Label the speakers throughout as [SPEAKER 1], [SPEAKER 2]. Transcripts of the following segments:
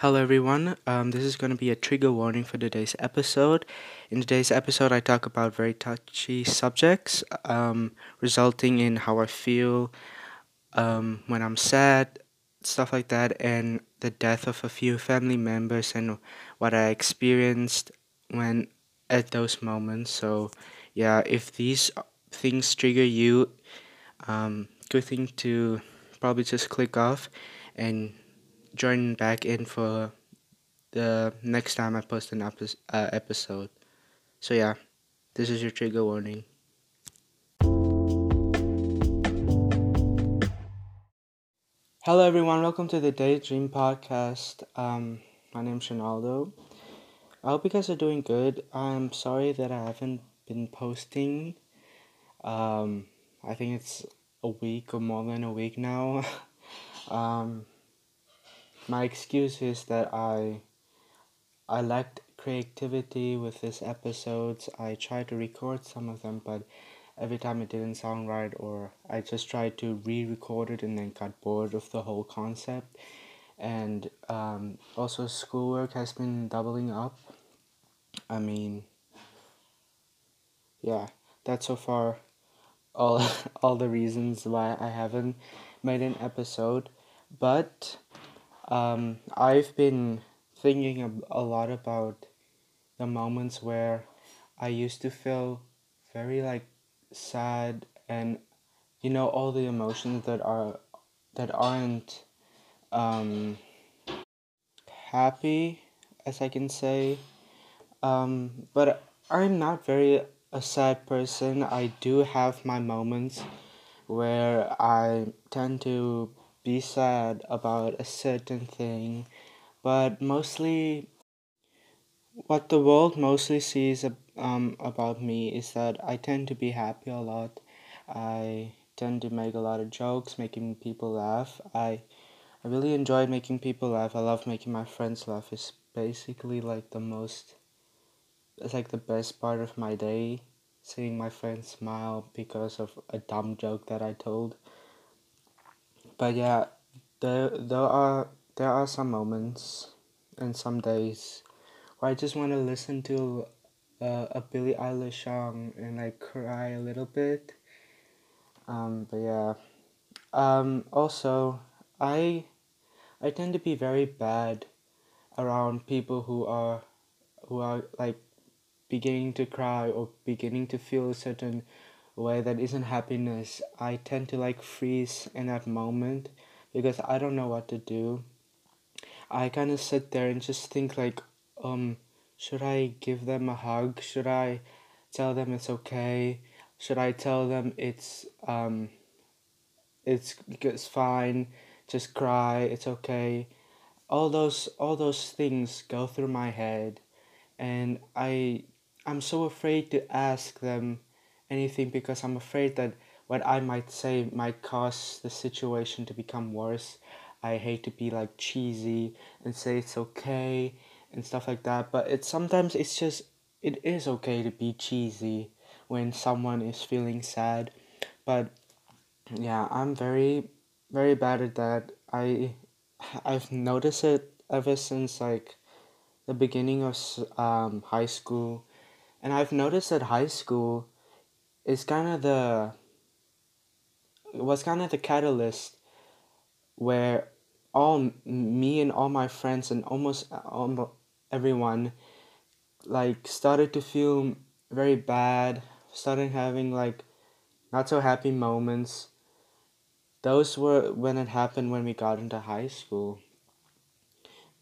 [SPEAKER 1] Hello, everyone. Um, this is going to be a trigger warning for today's episode. In today's episode, I talk about very touchy subjects, um, resulting in how I feel um, when I'm sad, stuff like that, and the death of a few family members and what I experienced when at those moments. So, yeah, if these things trigger you, um, good thing to probably just click off and join back in for the next time I post an epi- uh, episode. So yeah, this is your trigger warning. Hello everyone, welcome to the Daydream podcast. Um, my name's Ronaldo. I hope you guys are doing good. I'm sorry that I haven't been posting. Um, I think it's a week or more than a week now. um, my excuse is that I I lacked creativity with these episodes. I tried to record some of them, but every time it didn't sound right, or I just tried to re record it and then got bored of the whole concept. And um, also, schoolwork has been doubling up. I mean, yeah, that's so far all, all the reasons why I haven't made an episode. But um, I've been thinking a lot about the moments where I used to feel very like sad and you know all the emotions that are that aren't um, happy as I can say. Um, but I'm not very a sad person. I do have my moments where I tend to be sad about a certain thing but mostly what the world mostly sees um, about me is that I tend to be happy a lot. I tend to make a lot of jokes, making people laugh. I I really enjoy making people laugh. I love making my friends laugh. It's basically like the most it's like the best part of my day seeing my friends smile because of a dumb joke that I told. But yeah, there there are there are some moments and some days where I just want to listen to uh, a Billie Eilish song and like cry a little bit. Um, but yeah. Um, also, I I tend to be very bad around people who are who are like beginning to cry or beginning to feel a certain way that isn't happiness. I tend to like freeze in that moment because I don't know what to do. I kind of sit there and just think like, um, should I give them a hug? Should I tell them it's okay? Should I tell them it's um, it's it's fine, just cry, it's okay. All those all those things go through my head, and I I'm so afraid to ask them anything because I'm afraid that what I might say might cause the situation to become worse. I hate to be like cheesy and say it's okay and stuff like that, but it's sometimes it's just it is okay to be cheesy when someone is feeling sad. But yeah, I'm very very bad at that. I I've noticed it ever since like the beginning of um high school, and I've noticed that high school is kind of the was kind of the catalyst where all me and all my friends and almost almost everyone like started to feel very bad started having like not so happy moments. Those were when it happened when we got into high school.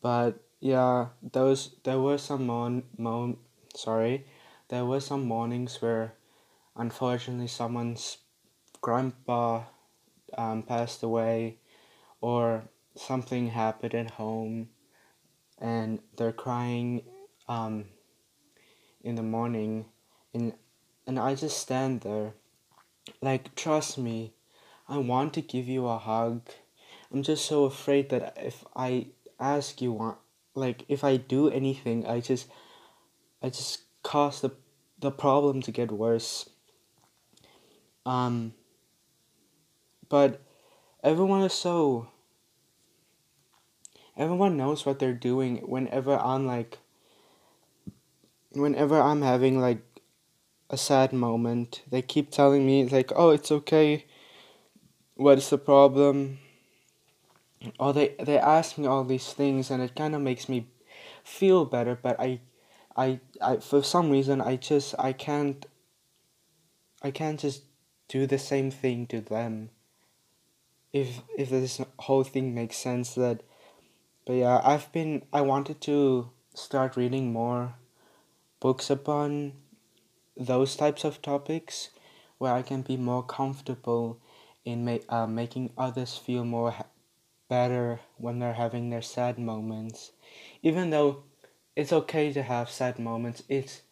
[SPEAKER 1] But yeah those there were some mon, mon sorry there were some mornings where unfortunately someone's grandpa um, passed away or something happened at home and they're crying um, in the morning. And and I just stand there like trust me I want to give you a hug. I'm just so afraid that if I ask you want like if I do anything I just I just cause the the problem to get worse um but everyone is so everyone knows what they're doing whenever I'm like whenever I'm having like a sad moment, they keep telling me like, "Oh, it's okay. What is the problem?" Or they they ask me all these things, and it kind of makes me feel better. But I, I, I for some reason I just I can't. I can't just do the same thing to them. If if this whole thing makes sense, that. But yeah, I've been I wanted to start reading more books upon those types of topics where I can be more comfortable in ma- uh, making others feel more ha- better when they're having their sad moments. Even though it's okay to have sad moments, it's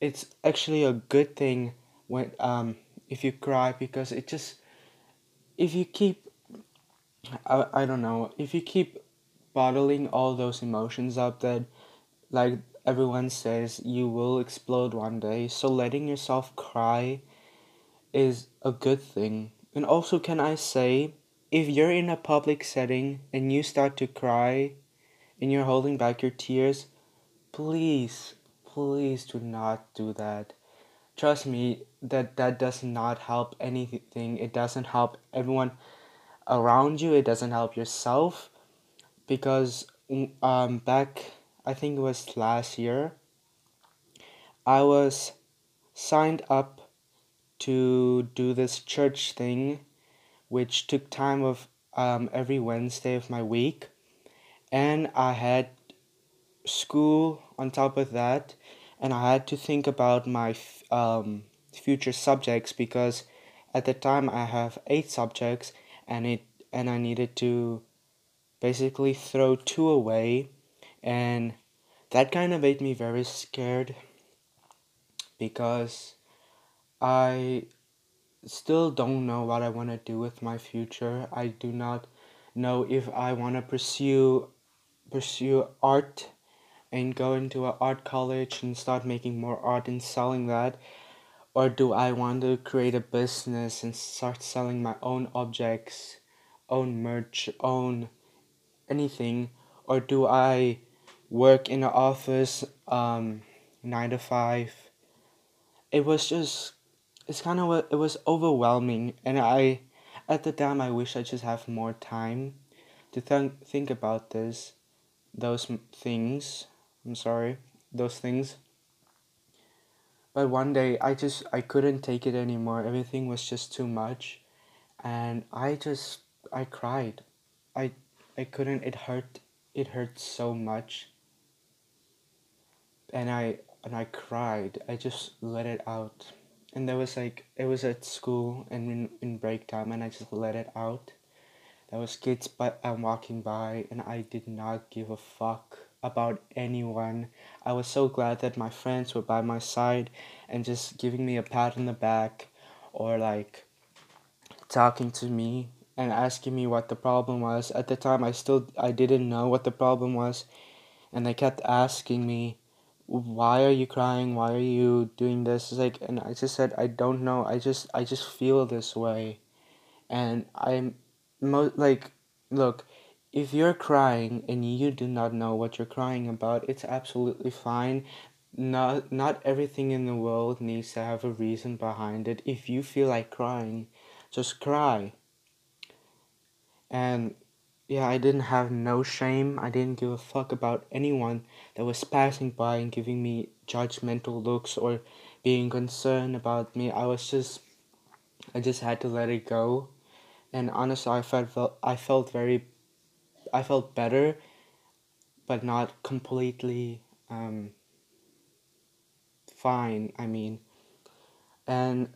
[SPEAKER 1] it's actually a good thing when um if you cry because it just if you keep I, I don't know if you keep bottling all those emotions up that like everyone says you will explode one day. So letting yourself cry is a good thing. And also can i say if you're in a public setting and you start to cry and you're holding back your tears please please do not do that trust me that that does not help anything. It doesn't help everyone around you. It doesn't help yourself because um back I think it was last year I was signed up to do this church thing which took time of um, every Wednesday of my week. And I had school on top of that. And I had to think about my um, future subjects because at the time I have eight subjects and it and I needed to basically throw two away and that kind of made me very scared because I still don't know what I want to do with my future. I do not know if I want to pursue pursue art and go into an art college and start making more art and selling that? Or do I want to create a business and start selling my own objects, own merch, own anything? Or do I work in an office um 9 to 5 it was just it's kind of it was overwhelming and i at the time i wish i just have more time to think think about this those things i'm sorry those things. But one day i just i couldn't take it anymore. Everything was just too much. And i just i cried. I i couldn't it hurt it hurt so much. And i and i cried. I just let it out. And there was like it was at school and in, in break time and i just let it out. There was kids but i'm walking by and i did not give a fuck about anyone. I was so glad that my friends were by my side and just giving me a pat on the back or like talking to me and asking me what the problem was. At the time i still i didn't know what the problem was and they kept asking me why are you crying? Why are you doing this? It's like and i just said i don't know. I just i just feel this way. And i'm mo- like look if you're crying and you do not know what you're crying about it's absolutely fine not not everything in the world needs to have a reason behind it if you feel like crying just cry and yeah, I didn't have no shame. I didn't give a fuck about anyone that was passing by and giving me judgmental looks or being concerned about me. I was just I just had to let it go. And honestly, I felt I felt very I felt better but not completely um fine, I mean. And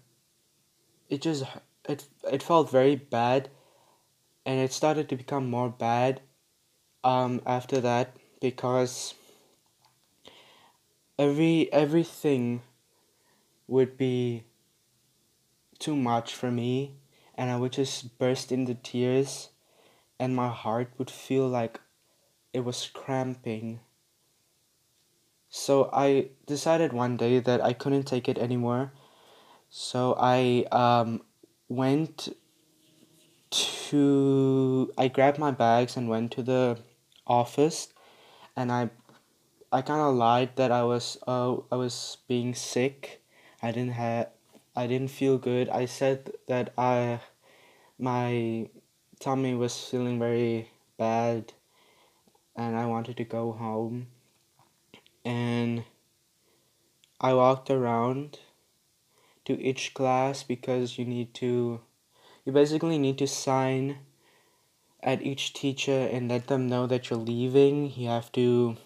[SPEAKER 1] it just it it felt very bad and it started to become more bad um after that because every everything would be too much for me and I would just burst into tears and my heart would feel like it was cramping. So I decided one day that I couldn't take it anymore. So I um went to I grabbed my bags and went to the office, and I I kind of lied that I was uh I was being sick. I didn't have I didn't feel good. I said that I my tummy was feeling very bad and I wanted to go home. And I walked around to each class because you need to you basically need to sign at each teacher and let them know that you're leaving. You have to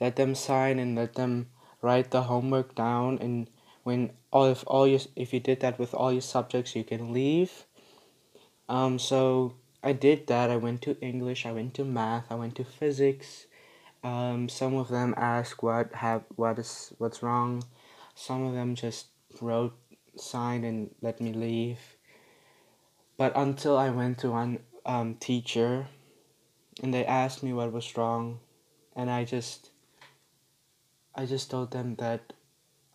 [SPEAKER 1] let them sign and let them write the homework down and when all if all your if you did that with all your subjects you can leave um so i did that. I went to english i went to math i went to physics. Um some of them asked what have what is what's wrong. Some of them just wrote signed and let me leave. But until i went to one um teacher and they asked me what was wrong and i just I just told them that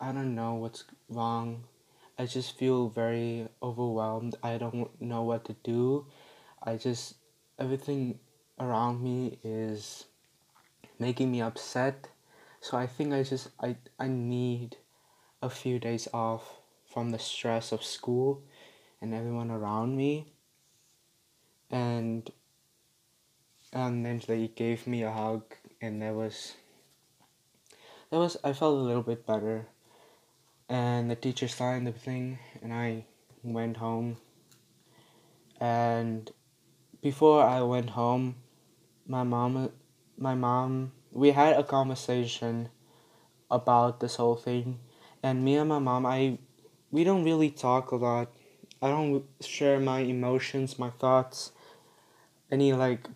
[SPEAKER 1] I don't know what's wrong. I just feel very overwhelmed. I don't know what to do. I just, everything around me is making me upset. So I think I just, I, I need a few days off from the stress of school and everyone around me. And, and then they gave me a hug and there was that was I felt a little bit better. And the teacher signed the thing, and I went home. And before I went home, my mom, my mom, we had a conversation about this whole thing, and me and my mom, I, we don't really talk a lot. I don't share my emotions, my thoughts, any like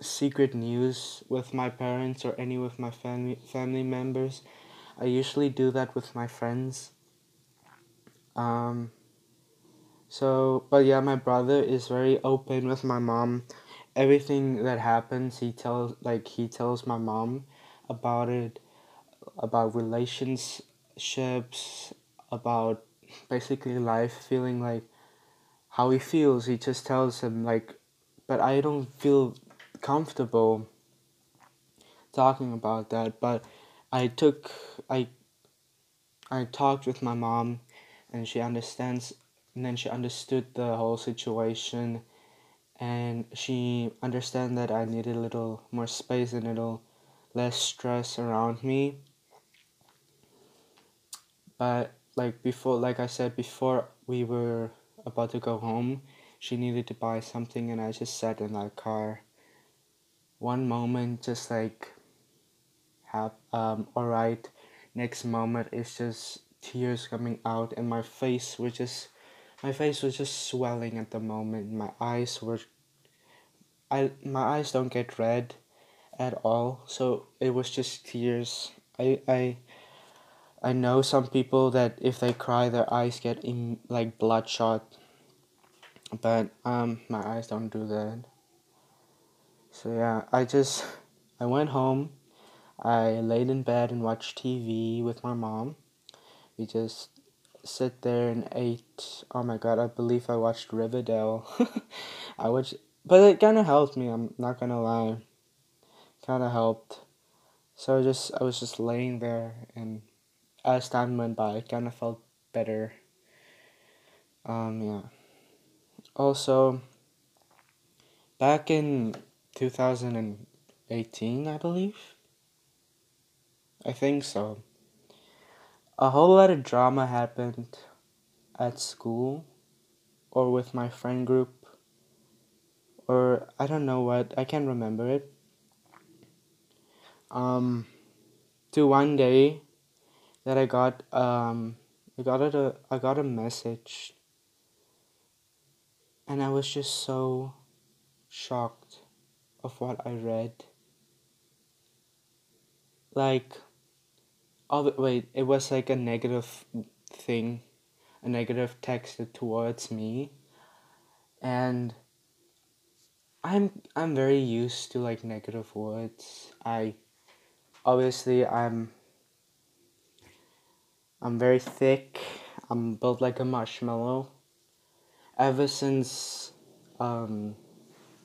[SPEAKER 1] secret news with my parents or any with my family family members. I usually do that with my friends. Um, so, but yeah, my brother is very open with my mom. Everything that happens, he tells like he tells my mom about it, about relationships, about basically life, feeling like how he feels. He just tells him like, but I don't feel comfortable talking about that, but I took I I talked with my mom and she understands and then she understood the whole situation and she understand that I needed a little more space and a little less stress around me. But like before like I said before we were about to go home, she needed to buy something and I just sat in that car one moment just like have um alright next moment it's just tears coming out and my face was just my face was just swelling at the moment. My eyes were I my eyes don't get red at all. So it was just tears. I I I know some people that if they cry their eyes get in like bloodshot. But um my eyes don't do that. So yeah, I just I went home. I laid in bed and watched TV with my mom. We just sit there and ate. Oh my god, I believe I watched Riverdale. I watched, but it kind of helped me. I'm not gonna lie. Kind of helped. So I just I was just laying there, and as time went by, it kind of felt better. Um yeah. Also, back in 2018, I believe. I think so. A whole lot of drama happened at school or with my friend group or I don't know what, I can't remember it. Um to one day that I got um I got a I got a message and I was just so shocked of what I read. Like, oh wait, it was like a negative thing, a negative text towards me, and I'm I'm very used to like negative words. I obviously I'm I'm very thick. I'm built like a marshmallow. Ever since um,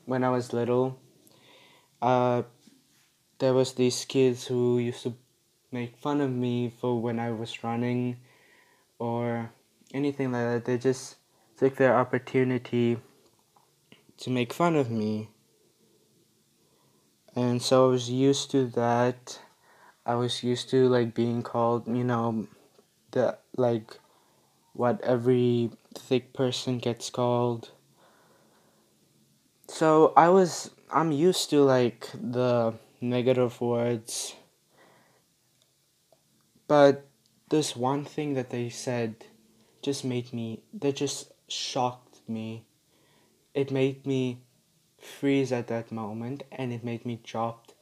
[SPEAKER 1] when I was little, uh, there was these kids who used to make fun of me for when I was running or anything like that. They just took their opportunity to make fun of me. And so I was used to that. I was used to like being called, you know, the like what every thick person gets called. So I was I'm used to like the negative words. But this one thing that they said just made me that just shocked me. It made me freeze at that moment and it made me drop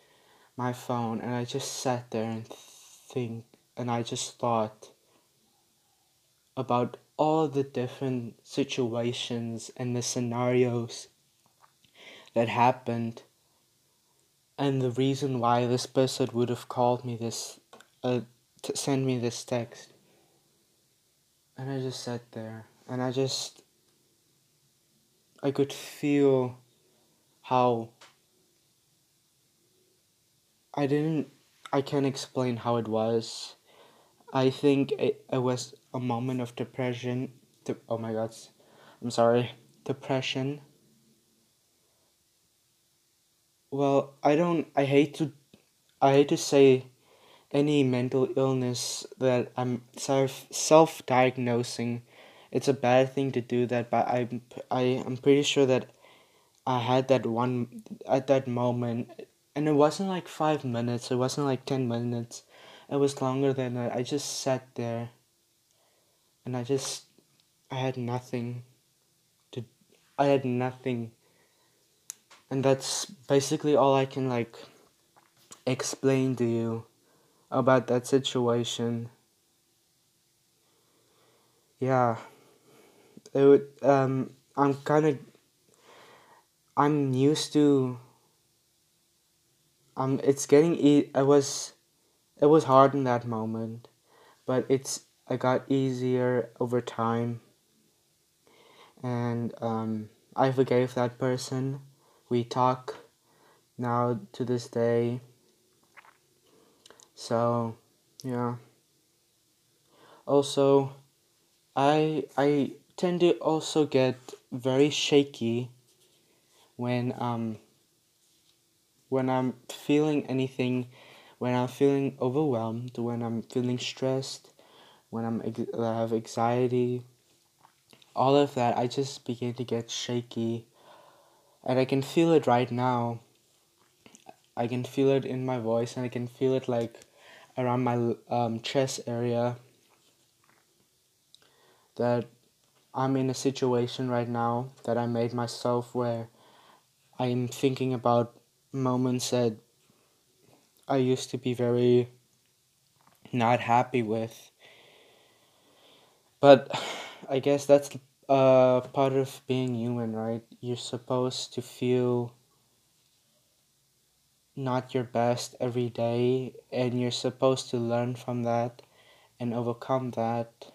[SPEAKER 1] my phone and I just sat there and think and I just thought about all the different situations and the scenarios that happened and the reason why this person would have called me this uh, send me this text and i just sat there and i just i could feel how i didn't i can't explain how it was i think it, it was a moment of depression de- oh my god i'm sorry depression well, I don't. I hate to. I hate to say any mental illness that I'm self self diagnosing. It's a bad thing to do that, but I'm I am pretty sure that I had that one at that moment, and it wasn't like five minutes. It wasn't like ten minutes. It was longer than that. I just sat there. And I just, I had nothing. To, I had nothing and that's basically all I can like explain to you about that situation. Yeah. It would um I'm kind of I'm used to um it's getting e- I was it was hard in that moment, but it's I got easier over time. And um I forgave that person we talk now to this day. So, yeah. Also, I I tend to also get very shaky when um when I'm feeling anything, when I'm feeling overwhelmed, when I'm feeling stressed, when I'm I have anxiety, all of that, I just begin to get shaky and I can feel it right now. I can feel it in my voice, and I can feel it like around my um, chest area. That I'm in a situation right now that I made myself where I'm thinking about moments that I used to be very not happy with. But I guess that's uh, part of being human, right? You're supposed to feel not your best every day, and you're supposed to learn from that and overcome that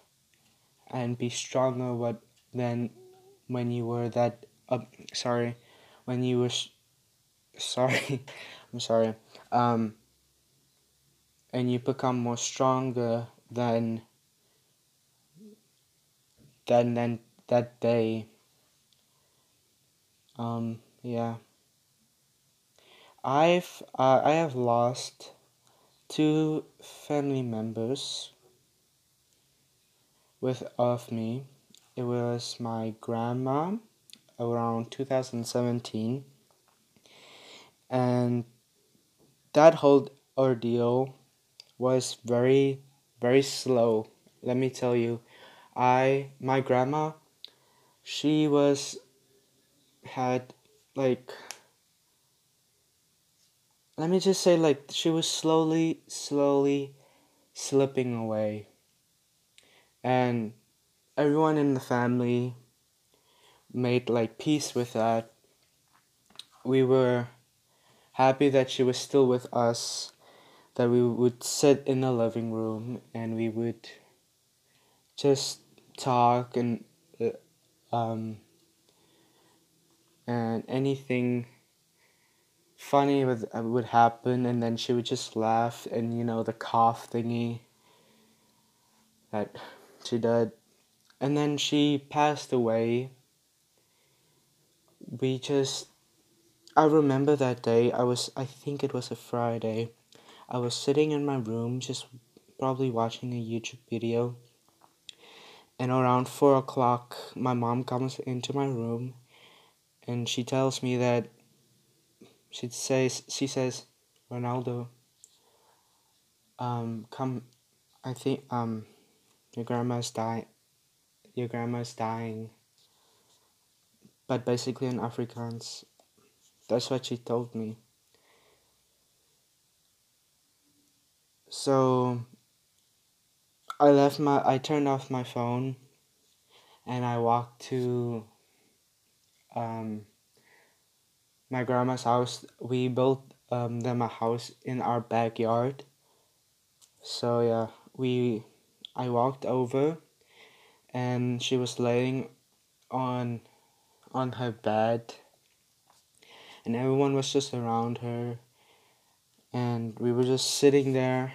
[SPEAKER 1] and be stronger what than when you were that uh, sorry when you were sorry i'm sorry um and you become more stronger than than than that day. Um, yeah. I've uh, I have lost two family members with of me. It was my grandma around 2017 and that whole ordeal was very very slow let me tell you i my grandma she was had like let me just say like she was slowly slowly slipping away. And everyone in the family made like peace with that. We were happy that she was still with us that we would sit in the living room and we would just talk and uh, um, and anything funny would uh, would happen, and then she would just laugh, and you know the cough thingy that she did, and then she passed away. We just, I remember that day. I was, I think it was a Friday. I was sitting in my room, just probably watching a YouTube video. And around four o'clock, my mom comes into my room, and she tells me that she says she says, Ronaldo, um, come, I think um, your grandma's dying. Your grandma's dying. But basically in Afrikaans, that's what she told me. So I left my I turned off my phone and I walked to um my grandma's house. We built um, them a house in our backyard. So yeah, we I walked over and she was laying on on her bed and everyone was just around her and we were just sitting there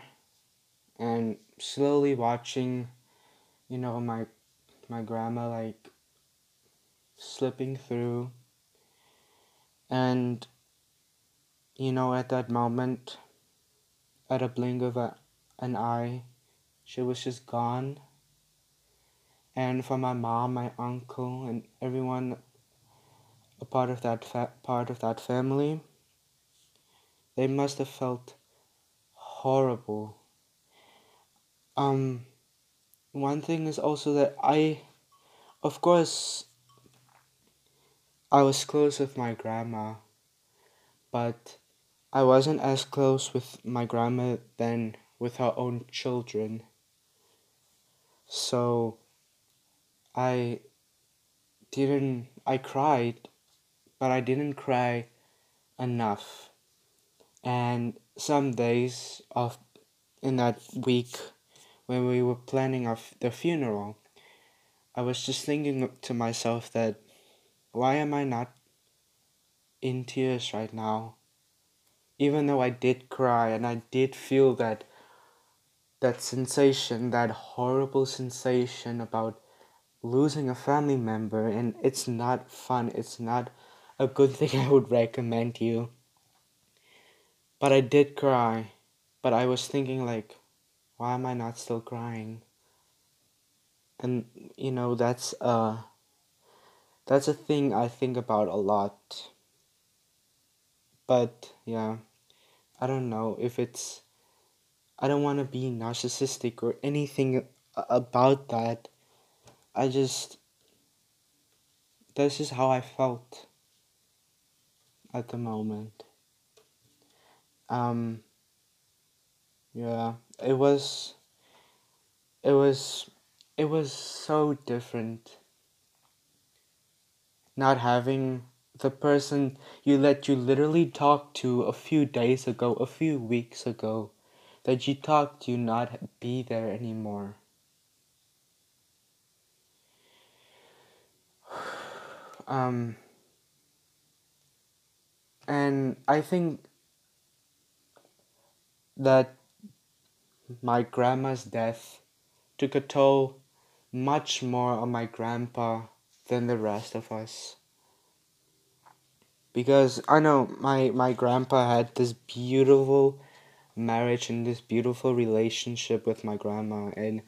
[SPEAKER 1] and slowly watching you know my my grandma like slipping through and you know at that moment at a blink of a, an eye she was just gone. And for my mom my uncle and everyone a part of that fa- part of that family they must have felt horrible. Um, one thing is also that I, of course, I was close with my grandma, but I wasn't as close with my grandma than with her own children. So I didn't, I cried, but I didn't cry enough. And some days of in that week when we were planning our, the funeral, I was just thinking to myself that why am I not in tears right now? Even though I did cry and I did feel that that sensation, that horrible sensation about losing a family member and it's not fun, it's not a good thing I would recommend you. But I did cry, but I was thinking like why am I not still crying? And you know that's uh that's a thing I think about a lot. But yeah, I don't know if it's I don't want to be narcissistic or anything about that. I just this is how I felt at the moment. Um yeah, it was it was it was so different not having the person you let you literally talk to a few days ago, a few weeks ago, that you talked to not be there anymore. Um, and I think that my grandma's death took a toll much more on my grandpa than the rest of us. Because I know my, my grandpa had this beautiful marriage and this beautiful relationship with my grandma and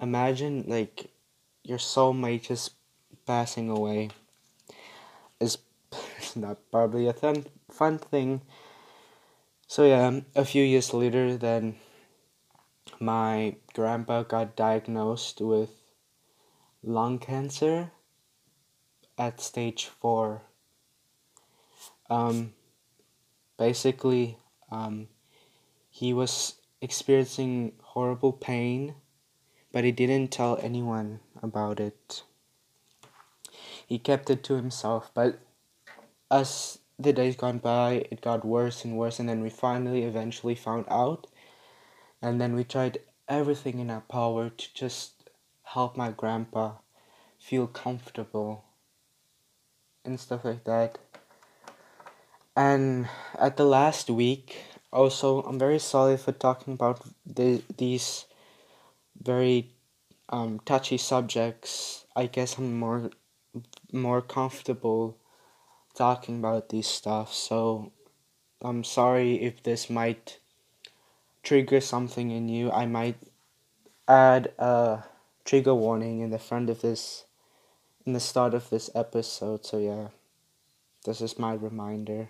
[SPEAKER 1] imagine like your soulmate just passing away is not probably a fun, fun thing. So yeah, a few years later then my grandpa got diagnosed with lung cancer at stage four. Um, basically, um, he was experiencing horrible pain, but he didn't tell anyone about it. He kept it to himself, but as the days gone by, it got worse and worse, and then we finally eventually found out and then we tried everything in our power to just help my grandpa feel comfortable and stuff like that. And at the last week, also, I'm very sorry for talking about the, these very um, touchy subjects. I guess I'm more more comfortable talking about these stuff. So I'm sorry if this might trigger something in you. I might add a trigger warning in the front of this in the start of this episode. So yeah, this is my reminder.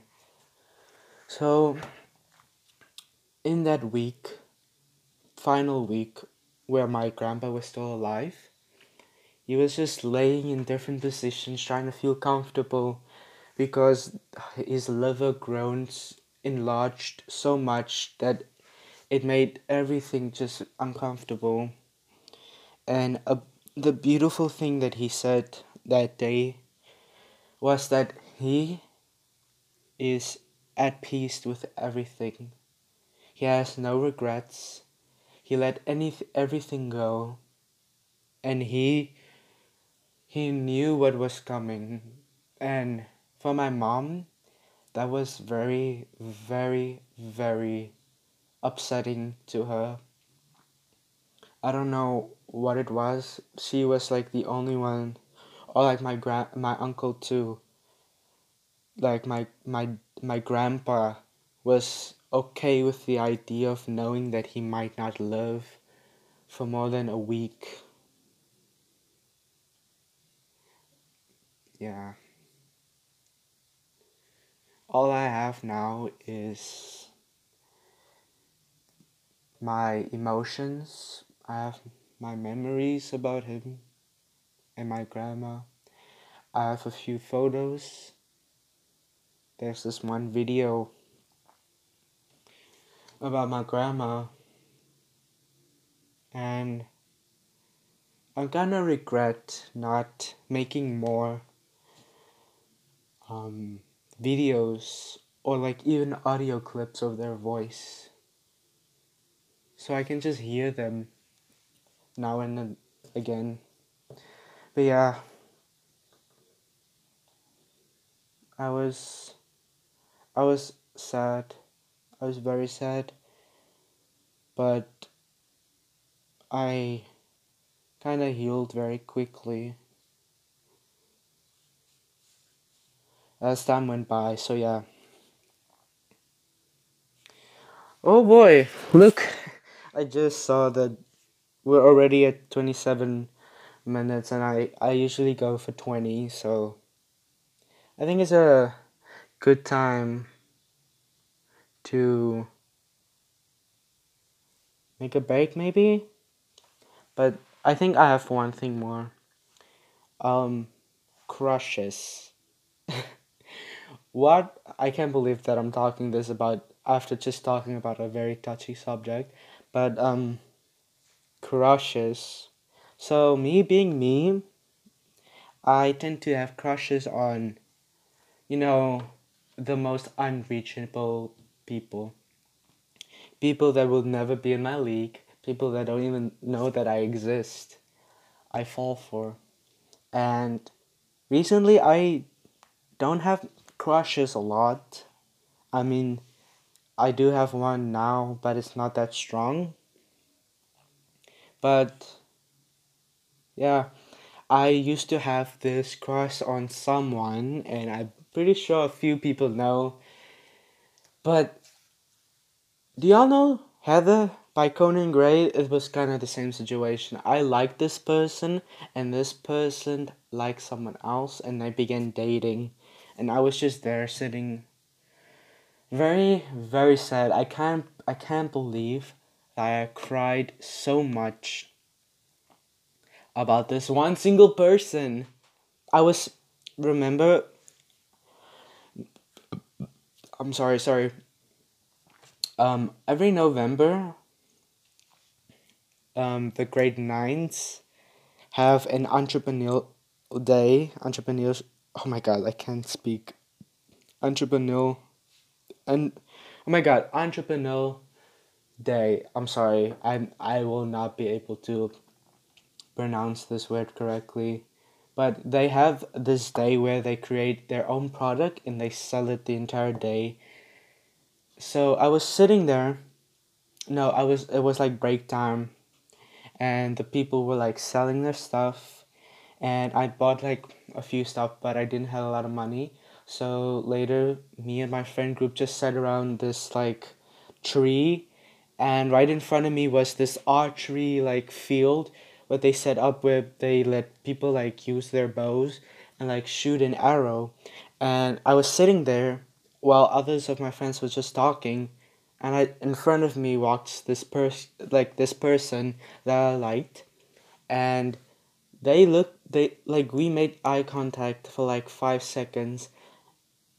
[SPEAKER 1] So in that week, final week where my grandpa was still alive, he was just laying in different positions trying to feel comfortable because his liver groans enlarged so much that it made everything just uncomfortable. And uh, the beautiful thing that he said that day was that he is at peace with everything. He has no regrets. He let any everything go. And he he knew what was coming. And for my mom, that was very very very upsetting to her. I don't know what it was. She was like the only one or like my grand my uncle too. Like my my my grandpa was okay with the idea of knowing that he might not live for more than a week. Yeah. All I have now is my emotions. I have my memories about him and my grandma. I have a few photos. There's this one video about my grandma, and I'm gonna regret not making more um, videos or like even audio clips of their voice so I can just hear them now and again. But yeah, I was, I was sad. I was very sad. But I kind of healed very quickly as time went by. So yeah. Oh boy, look. I just saw that we're already at 27 minutes and I, I usually go for 20, so I think it's a good time to make a break maybe. But I think I have one thing more. Um crushes. what I can't believe that I'm talking this about after just talking about a very touchy subject but um crushes. So me being me i tend to have crushes on you know the most unreachable people. People that will never be in my league. People that don't even know that i exist. I fall for. And recently i don't have crushes a lot. I mean I do have one now, but it's not that strong. But yeah, I used to have this crush on someone, and I'm pretty sure a few people know. But do y'all know Heather by Conan Gray? It was kind of the same situation. I liked this person, and this person liked someone else, and they began dating, and I was just there sitting very very sad i can't i can't believe i cried so much about this one single person. I was remember? I'm sorry sorry. Um every november um the grade nines have an entrepreneurial day. Entrepreneurs oh my god i can't speak. Entrepreneurial and oh my god, entrepreneur day. I'm sorry, I'm I will not be able to pronounce this word correctly, but they have this day where they create their own product and they sell it the entire day. So I was sitting there. No, I was it was like break time and the people were like selling their stuff and I bought like a few stuff but I didn't have a lot of money. So later me and my friend group just sat around this like tree and right in front of me was this archery like field what they set up where they let people like use their bows and like shoot an arrow. And i was sitting there while others of my friends were just talking. And i in front of me walked this person like this person that i liked. And they looked they like we made eye contact for like five seconds.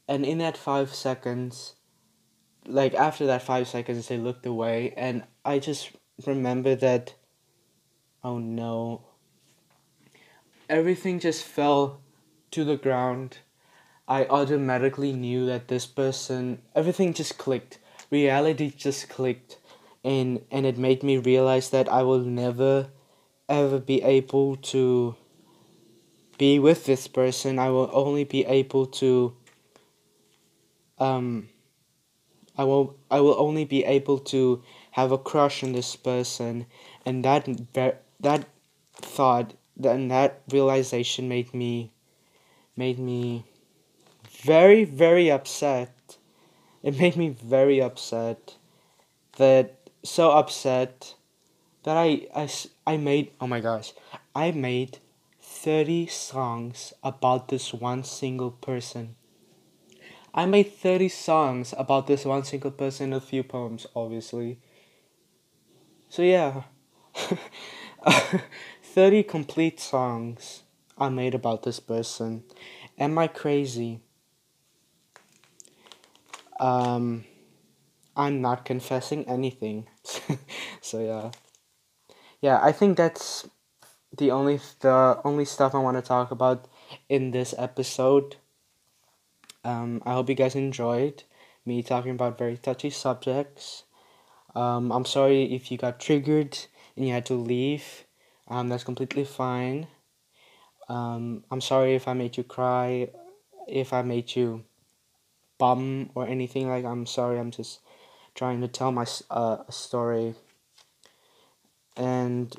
[SPEAKER 1] And in that five seconds like after that five seconds they looked away and i just remember that oh no. Everything just fell to the ground. I automatically knew that this person everything just clicked. Reality just clicked. And and it made me realize that i will never ever be able to be with this person. I will only be able to um I will I will only be able to have a crush on this person, and that that thought then that realization made me made me very very upset. It made me very upset. That so upset that I I, I made oh my gosh I made 30 songs about this one single person I made 30 songs about this one single person, a few poems, obviously. So, yeah. 30 complete songs I made about this person. Am I crazy? Um, I'm not confessing anything. so, yeah. Yeah, I think that's the only the only stuff I want to talk about in this episode. Um, I hope you guys enjoyed me talking about very touchy subjects. Um, I'm sorry if you got triggered and you had to leave. Um, that's completely fine. Um, I'm sorry if I made you cry, if I made you bum or anything like. I'm sorry. I'm just trying to tell my uh, story. And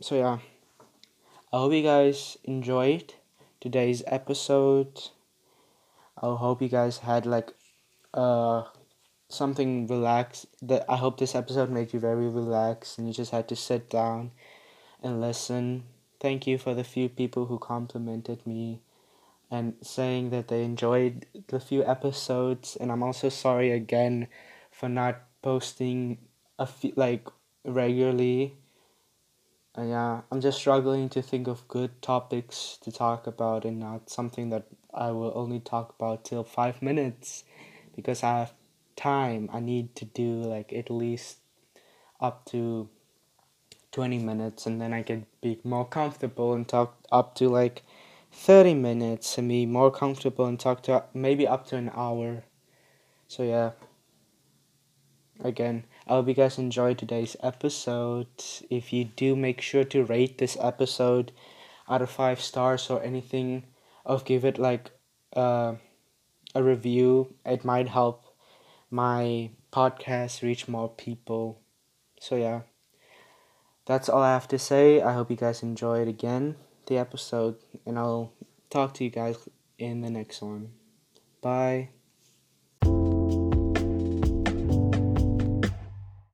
[SPEAKER 1] so yeah, I hope you guys enjoyed today's episode. I hope you guys had like uh something relaxed. That I hope this episode made you very relaxed and you just had to sit down and listen. Thank you for the few people who complimented me and saying that they enjoyed the few episodes and I'm also sorry again for not posting a few like regularly yeah, I'm just struggling to think of good topics to talk about and not something that I will only talk about till five minutes because I have time. I need to do like at least up to 20 minutes and then I can be more comfortable and talk up to like 30 minutes and be more comfortable and talk to maybe up to an hour. So, yeah. Again, I hope you guys enjoyed today's episode. If you do, make sure to rate this episode out of five stars or anything, or give it like uh, a review. It might help my podcast reach more people. So, yeah, that's all I have to say. I hope you guys enjoyed again the episode, and I'll talk to you guys in the next one. Bye.